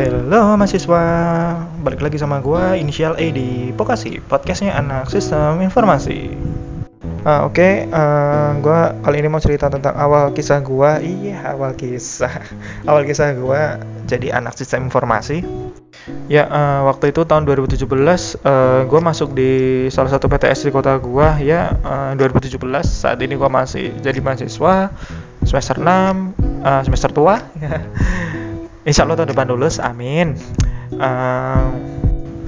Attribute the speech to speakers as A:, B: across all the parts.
A: Halo mahasiswa, balik lagi sama gua Inisial A di Pokasi, podcastnya anak sistem informasi. Uh, Oke, okay, uh, gua kali ini mau cerita tentang awal kisah gua. Iya, awal kisah, awal kisah gua jadi anak sistem informasi. Ya, uh, waktu itu tahun 2017, uh, gue masuk di salah satu PTS di kota gua. Ya, uh, 2017 saat ini gua masih jadi mahasiswa semester 6, uh, semester tua. insya Allah tahun depan lulus amin. Uh,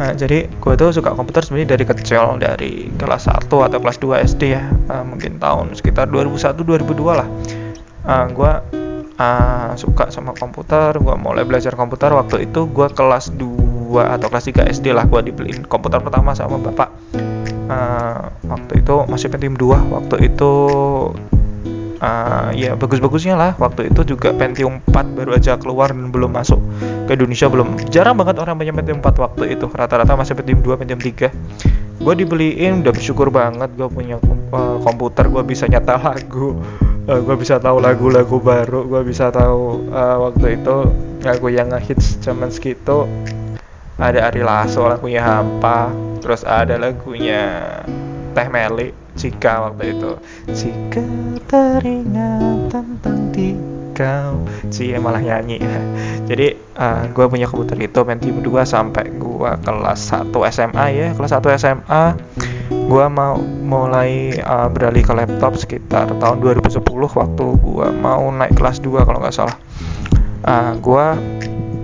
A: uh, jadi gue tuh suka komputer sebenarnya dari kecil dari kelas 1 atau kelas 2 SD ya uh, mungkin tahun sekitar 2001 2002 lah. Uh, gue uh, suka sama komputer gue mulai belajar komputer waktu itu gue kelas 2 atau kelas 3 SD lah gue dibeliin komputer pertama sama bapak. Uh, waktu itu masih Pentium 2 waktu itu uh, ya bagus-bagusnya lah. Waktu itu juga Pentium 4 baru aja keluar dan belum masuk ke Indonesia. Belum jarang banget orang punya Pentium 4 waktu itu. Rata-rata masih Pentium 2 Pentium 3 gue dibeliin udah bersyukur banget gue punya uh, komputer. Gue bisa nyata lagu uh, gue bisa tahu lagu-lagu baru. Gue bisa tahu uh, waktu itu lagu yang ngehits zaman segitu. Ada Ari Lasso lagunya Hampa. Terus ada lagunya Teh Meli jika waktu itu. Jika teringat tentang kau sih malah nyanyi. Ya. jadi uh, gue punya komputer itu Pentium 2 sampai gue kelas 1 SMA ya. Kelas 1 SMA gue mau mulai uh, beralih ke laptop sekitar tahun 2010 waktu gue mau naik kelas 2 kalau nggak salah. Uh, gue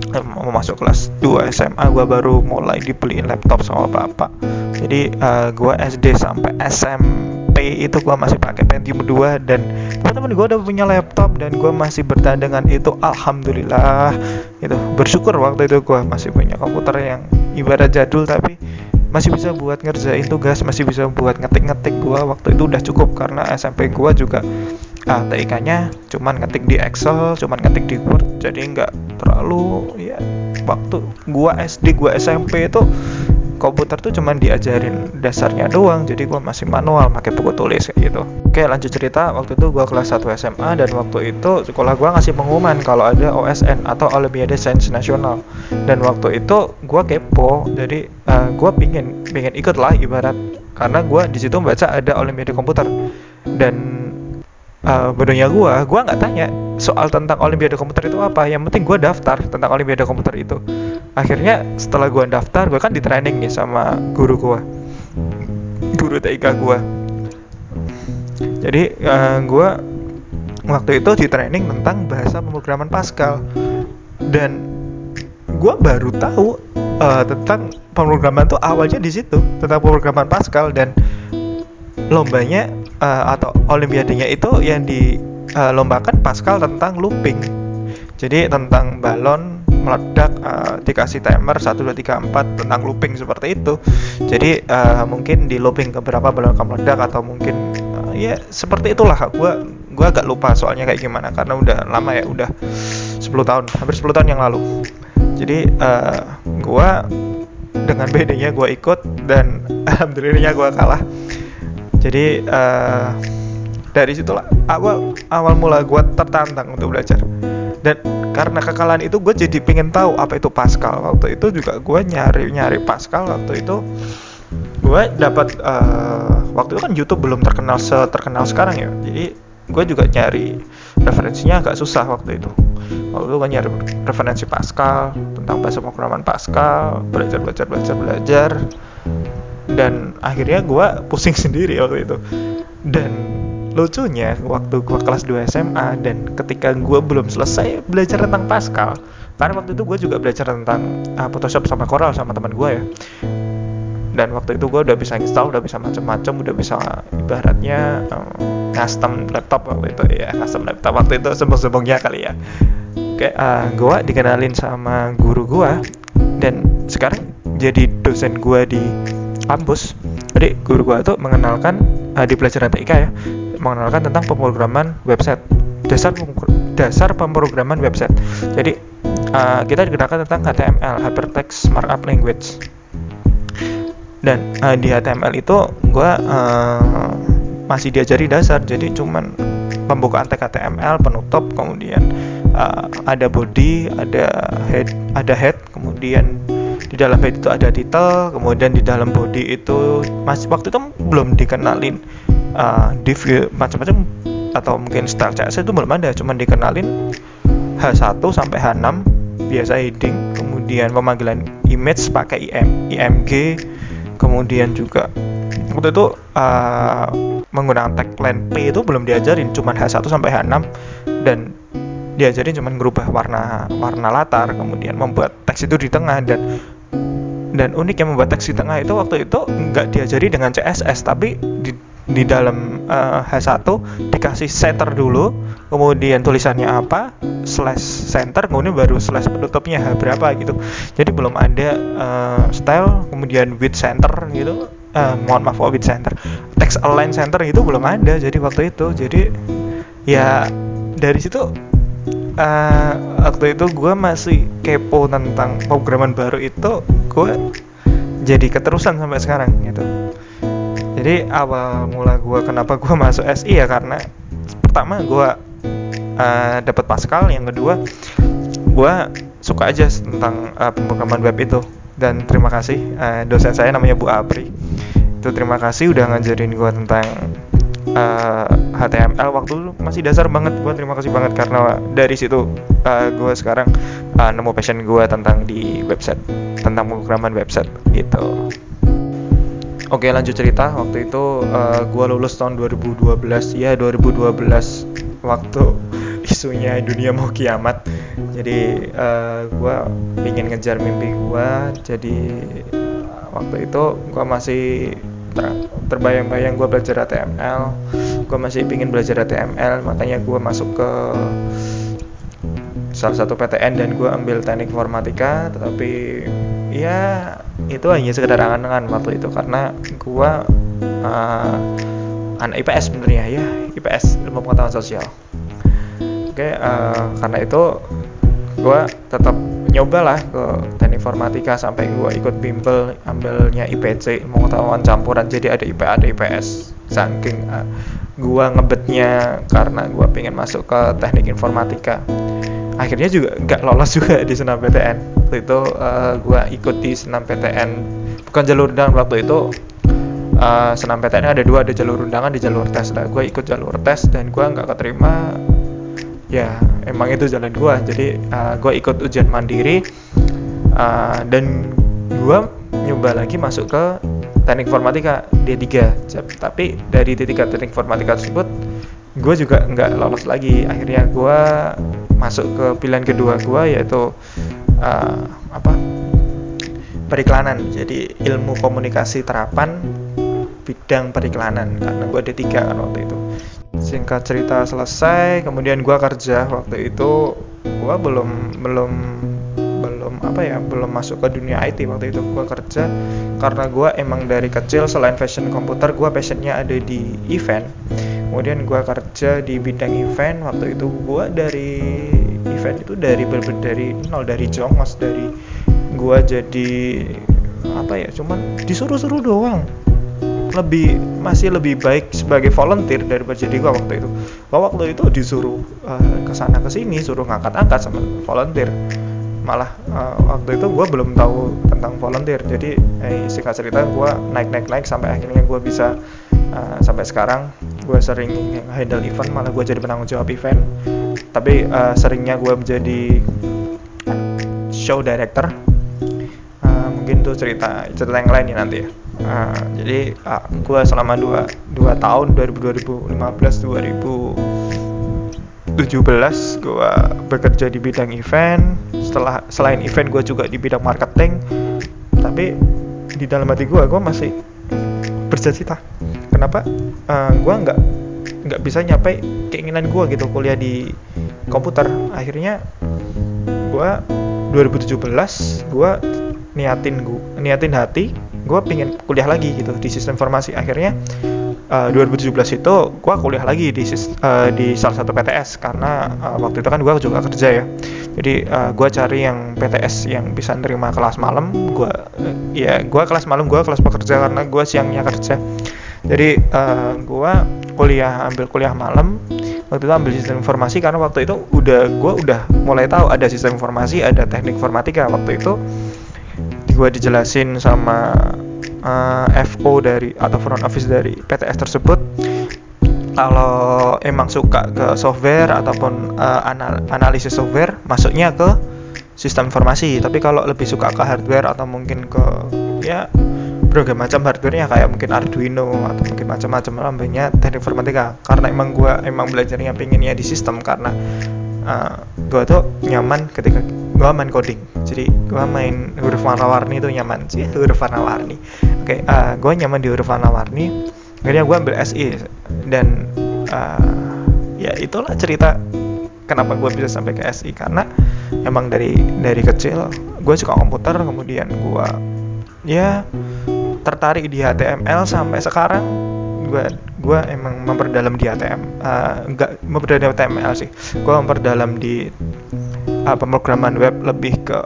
A: mau masuk kelas 2 SMA gue baru mulai dibeliin laptop sama bapak. Jadi uh, gue SD sampai Itu gue masih pakai Pentium 2 dan teman-teman gue udah punya laptop dan gue masih bertahan dengan itu alhamdulillah. Itu bersyukur waktu itu gue masih punya komputer yang ibarat jadul tapi masih bisa buat ngerjain tugas masih bisa buat ngetik-ngetik gue waktu itu udah cukup karena SMP gue juga uh, TIK-nya cuman ngetik di Excel cuman ngetik di Word jadi nggak terlalu ya waktu gua SD gua SMP itu komputer tuh cuman diajarin dasarnya doang jadi gue masih manual pakai buku tulis kayak gitu. Oke lanjut cerita. Waktu itu gue kelas 1 SMA dan waktu itu sekolah gue ngasih pengumuman kalau ada OSN atau Olimpiade Sains Nasional. Dan waktu itu gue kepo jadi uh, eh, gue pingin pingin ikut lah ibarat. Karena gue di situ baca ada Olimpiade komputer. Dan uh, bodohnya gue gue nggak tanya soal tentang Olimpiade komputer itu apa. Yang penting gue daftar tentang Olimpiade komputer itu. Akhirnya setelah gue daftar gue kan di training nih sama guru gue guru TIK gue jadi uh, eh, gue waktu itu di training tentang bahasa pemrograman Pascal. Dan gue baru tahu uh, tentang pemrograman tuh awalnya di situ tentang pemrograman Pascal. Dan lombanya uh, atau olimpiadenya itu yang dilombakan Pascal tentang looping jadi tentang balon meledak uh, dikasih timer 1 2 3 4 tentang looping seperti itu. Jadi uh, mungkin di looping ke berapa balon akan meledak atau mungkin uh, ya seperti itulah gua gua agak lupa soalnya kayak gimana karena udah lama ya udah 10 tahun hampir 10 tahun yang lalu. Jadi uh, gua dengan bedanya gua ikut dan alhamdulillahnya gua kalah. Jadi uh, dari situlah awal awal mula gua tertantang untuk belajar. Dan karena kekalahan itu gue jadi pengen tahu apa itu Pascal. Waktu itu juga gue nyari nyari Pascal. Waktu itu gue dapat uh, waktu itu kan YouTube belum terkenal seterkenal sekarang ya. Jadi gue juga nyari referensinya agak susah waktu itu. Waktu itu gue nyari referensi Pascal tentang bahasa pemrograman Pascal belajar belajar belajar belajar dan akhirnya gue pusing sendiri waktu itu. Dan lucunya waktu gue kelas 2 SMA dan ketika gue belum selesai belajar tentang Pascal karena waktu itu gue juga belajar tentang uh, Photoshop sama Corel sama teman gue ya. Dan waktu itu gue udah bisa install udah bisa macam-macam udah bisa ibaratnya um, custom laptop waktu itu ya custom laptop waktu itu sembung-sembungnya kali ya. Oke uh, gue dikenalin sama guru gue dan sekarang jadi dosen gue di kampus. Jadi guru gue tuh mengenalkan uh, di pelajaran TIK ya mengenalkan tentang pemrograman website. Dasar dasar pemrograman website. Jadi uh, kita digunakan tentang HTML hypertext markup language. Dan uh, di HTML itu gue uh, masih diajari dasar. Jadi cuman pembukaan tag HTML penutup kemudian uh, ada body ada head ada head kemudian di dalam head itu ada title kemudian di dalam body itu masih waktu itu belum dikenalin uh, div macam-macam atau mungkin style CSS itu belum ada cuman dikenalin H1 sampai H6 biasa heading kemudian pemanggilan image pakai IM, IMG kemudian juga waktu itu uh, menggunakan tagline P itu belum diajarin cuman H1 sampai H6 dan diajarin cuman merubah warna warna latar kemudian membuat teks itu di tengah dan dan unik yang membuat teks di tengah itu waktu itu nggak diajari dengan CSS tapi di di dalam uh, H1 dikasih center dulu kemudian tulisannya apa slash center kemudian baru slash penutupnya H berapa gitu. Jadi belum ada uh, style kemudian width center gitu uh, mohon maaf width center text align center itu belum ada jadi waktu itu. Jadi ya dari situ uh, waktu itu gue masih kepo tentang pemrograman baru itu gue jadi keterusan sampai sekarang gitu. Jadi awal mula gue kenapa gue masuk SI ya karena pertama gue uh, dapat Pascal yang kedua gue suka aja tentang uh, pemrograman web itu. Dan terima kasih uh, dosen saya namanya Bu Apri. Itu terima kasih udah ngajarin gue tentang uh, HTML waktu masih dasar banget. Gue terima kasih banget karena dari situ uh, gue sekarang uh, nemu passion gue tentang di website tentang pemrograman website gitu. Oke lanjut cerita. Waktu itu uh, eh, gue lulus tahun 2012 ya 2012 waktu isunya dunia mau kiamat. Jadi uh, eh, gue ingin ngejar mimpi gue jadi waktu itu gue masih ter terbayang-bayang gue belajar HTML gue masih ingin belajar HTML makanya gue masuk ke salah satu PTN dan gue ambil teknik informatika tetapi ya itu hanya sekedar angan-angan waktu itu karena gue uh, anak IPS sebenarnya ya IPS ilmu pengetahuan sosial. Oke okay, uh, karena itu gue tetap nyoba lah ke teknik informatika sampai gue ikut bimbel ambilnya IPC ilmu pengetahuan campuran. Jadi ada IPA ada IPS saking uh, gue ngebetnya karena gue pengen masuk ke teknik informatika. Akhirnya juga nggak lolos juga di senam PTN waktu itu uh, eh, gue ikut di senam PTN bukan jalur undangan waktu itu uh, senam PTN ada dua ada jalur undangan di jalur tes. Lah gue ikut jalur tes dan gue nggak keterima ya emang itu jalan gue jadi uh, eh, gue ikut ujian mandiri uh, dan gue nyoba lagi masuk ke teknik informatika D3 tapi dari D3 teknik informatika tersebut gue juga nggak lolos lagi. Akhirnya gue masuk ke pilihan kedua gue yaitu uh, apa? Periklanan. Jadi ilmu komunikasi terapan bidang periklanan karena ada tiga kan waktu itu singkat cerita selesai kemudian gue kerja waktu itu gue belum belum belum apa ya belum masuk ke dunia IT waktu itu gue kerja. Karena gue emang dari kecil selain fashion komputer gue passionnya ada di event. Kemudian gue kerja di bidang event waktu itu gue dari event itu dari berber dari nol dari jongos dari gue jadi apa ya cuman disuruh-suruh doang lebih masih lebih baik sebagai volunteer daripada jadi gue waktu itu. Gue waktu itu disuruh uh, ke sana ke sini suruh ngangkat-angkat sama volunteer. Malah uh, waktu itu gue belum tahu tentang volunteer. Jadi eh, singkat cerita gue naik naik naik sampai akhirnya gue bisa uh, sampai sekarang gue sering handle event malah gue jadi penanggung jawab event. Tapi uh, seringnya gue menjadi show director. Uh, mungkin tuh cerita cerita yang lain nih nanti ya uh, jadi uh, gue selama dua dua tahun 2015 2017 gue bekerja di bidang event. Setelah selain event gue juga di bidang marketing. Tapi di dalam hati gue gue masih bercita-cita. Kenapa? Uh, eh, gue nggak nggak bisa nyampe keinginan gue gitu kuliah di komputer. Akhirnya gue 2017 gue niatin gue niatin hati gue pingin kuliah lagi gitu di sistem informasi. Akhirnya uh, eh, 2017 itu gue kuliah lagi di uh, di salah satu PTS karena uh, waktu itu kan gue juga kerja ya. Jadi uh, gue cari yang PTS yang bisa nerima kelas malam gue uh, ya gue kelas malam gue kelas pekerja karena gue siangnya kerja. Jadi uh, gue kuliah ambil kuliah malam. Waktu itu ambil sistem informasi karena waktu itu udah gue udah mulai tahu ada sistem informasi ada teknik informatika waktu itu gue dijelasin sama uh, eh, FO dari atau front office dari PTS tersebut. Kalau emang suka ke software ataupun uh, anal analisis software masuknya ke sistem informasi. Tapi kalau lebih suka ke hardware atau mungkin ke ya berbagai macam hardwarenya kayak mungkin Arduino atau mungkin macam-macam lambangnya teknik informatika. Karena emang gue emang belajarnya pengennya di sistem karena uh, eh, gue tuh nyaman ketika gue main coding. Jadi gue main huruf warna-warni itu nyaman sih huruf warna-warni oke okay, uh, gue nyaman di huruf warna-warni akhirnya gue ambil SI dan uh, ya itulah cerita kenapa gue bisa sampai ke SI karena emang dari dari kecil gue suka komputer kemudian gue ya tertarik di HTML sampai sekarang. Gue gue emang memperdalam di HTML uh, enggak memperdalam di HTML sih. Gue memperdalam di uh, pemrograman web lebih ke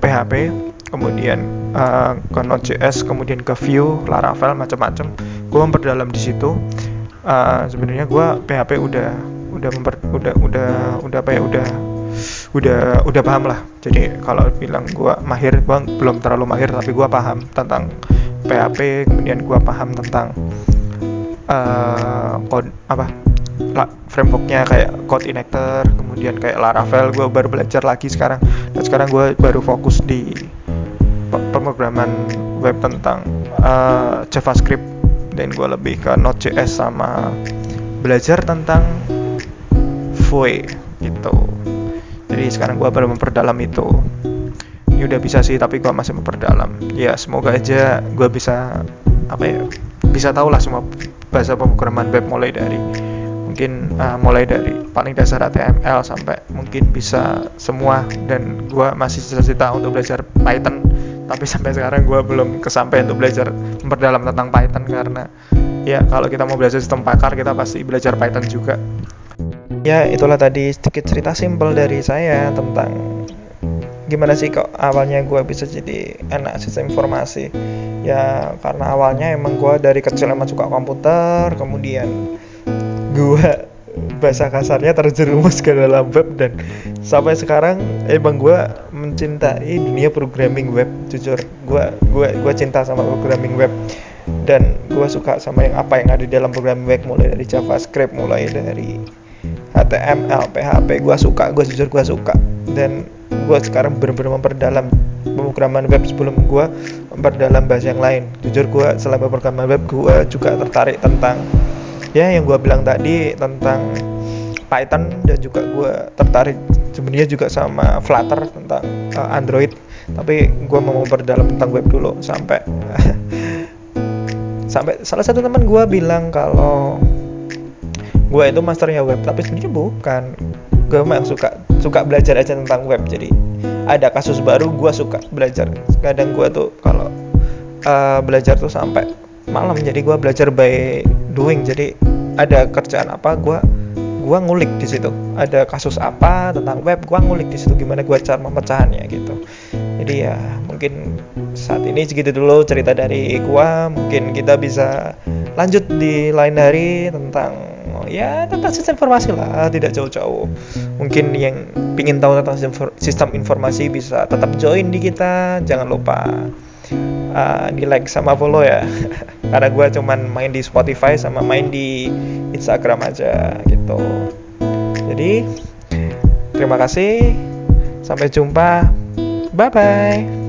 A: PHP kemudian uh, ke Node.js kemudian ke Vue Laravel macam-macam. Gue memperdalam di situ. Uh, sebenarnya gue PHP udah udah memper, udah udah udah apa ya udah udah udah paham lah. Jadi kalau bilang gue mahir gue belum terlalu mahir tapi gue paham tentang PHP kemudian gue paham tentang uh, apa? Frameworknya kayak code injector kemudian kayak Laravel gue baru belajar lagi sekarang. Dan sekarang gue baru fokus di pemrograman web tentang uh, JavaScript. Dan gue lebih ke Node.js sama belajar tentang Vue gitu. Jadi sekarang gue baru memperdalam itu. Ini udah bisa sih tapi gue masih memperdalam. Ya semoga aja gue bisa apa ya bisa tahu lah semua bahasa pemrograman web mulai dari mungkin uh, mulai dari paling dasar HTML sampai mungkin bisa semua. Dan gue masih cita-cita untuk belajar Python tapi sampai sekarang gue belum kesampaian untuk belajar memperdalam tentang Python karena ya kalau kita mau belajar sistem pakar kita pasti belajar Python juga. Ya itulah tadi sedikit cerita simpel dari saya tentang gimana sih kok awalnya gue bisa jadi anak sistem informasi? Ya karena awalnya emang gue dari kecil emang suka komputer kemudian gue bahasa kasarnya terjerumus ke dalam web dan sampai sekarang emang gue mencintai dunia programming web jujur. Gue gue gue cinta sama programming web dan gue suka sama yang apa yang ada di dalam programming web mulai dari JavaScript mulai dari HTML PHP gue suka gue jujur gue suka. Dan gue sekarang benar-benar memperdalam pemrograman web sebelum gue memperdalam bahasa yang lain. Jujur gue selain pemrograman web gue juga tertarik tentang ya yang gue bilang tadi tentang Python dan juga gue tertarik sebenarnya juga sama Flutter tentang uh, Android. Tapi gue mau memperdalam tentang web dulu sampai sampai salah satu teman gue bilang kalau gue itu masternya web tapi sebenarnya bukan. Gue memang suka suka belajar aja tentang web. Jadi ada kasus baru gue suka belajar. Kadang gue tuh kalau uh, belajar tuh sampai malam jadi gue belajar by doing. Jadi ada kerjaan apa gue gue ngulik di situ. Ada kasus apa tentang web gue ngulik di situ gimana gue cara memecahannya gitu. Jadi ya mungkin saat ini segitu dulu cerita dari gue mungkin kita bisa lanjut di lain hari tentang ya tentang sistem informasi lah tidak jauh-jauh. Mungkin yang pingin tahu tentang sistem informasi bisa tetap join di kita. Jangan lupa uh, di like sama follow ya. Karena gue cuman main di Spotify sama main di Instagram aja gitu. Jadi terima kasih. Sampai jumpa. Bye bye